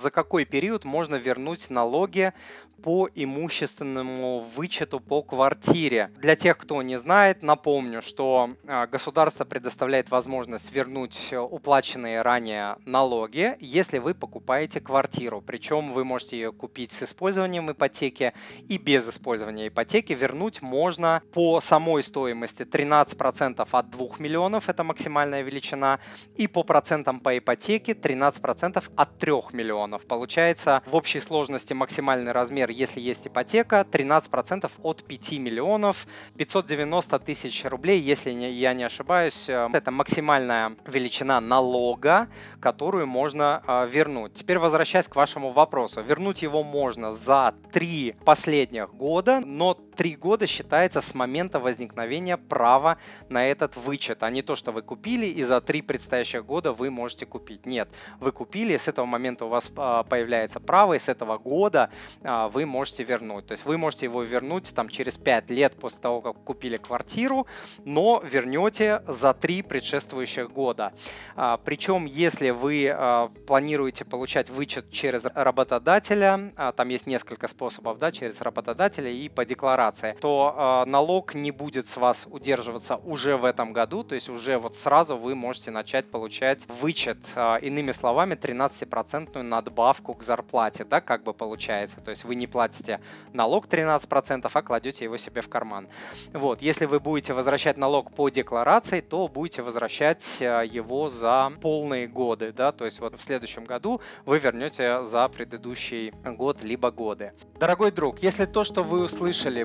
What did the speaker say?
За какой период можно вернуть налоги по имущественному вычету по квартире? Для тех, кто не знает, напомню, что а, государство предоставляет возможность вернуть уплаченные ранее налоги, если вы покупаете квартиру. Причем вы можете ее купить с использованием ипотеки и без использования ипотеки. Вернуть можно по самой стоимости 13% от 2 миллионов, это максимальная величина, и по процентам по ипотеке 13% от 3 миллионов миллионов. Получается в общей сложности максимальный размер, если есть ипотека, 13% от 5 миллионов 590 тысяч рублей, если я не ошибаюсь. Э, это максимальная величина налога, которую можно э, вернуть. Теперь возвращаясь к вашему вопросу. Вернуть его можно за три последних года, но три года считается с момента возникновения права на этот вычет, а не то, что вы купили и за три предстоящих года вы можете купить. Нет, вы купили, с этого момента у вас а, появляется право, и с этого года а, вы можете вернуть. То есть вы можете его вернуть там через 5 лет после того, как купили квартиру, но вернете за 3 предшествующих года. А, Причем, если вы планируете получать вычет через работодателя, там есть несколько способов, да, через работодателя и по декларации, то налог не будет с вас удерживаться уже в этом году, то есть уже вот сразу вы можете начать получать вычет, иными словами, 13% надо надбавку к зарплате, да, как бы получается. То есть вы не платите налог 13%, а кладете его себе в карман. Вот, если вы будете возвращать налог по декларации, то будете возвращать э, его за полные годы, да, то есть вот в следующем году вы вернете за предыдущий год либо годы. Дорогой друг, если то, что вы услышали,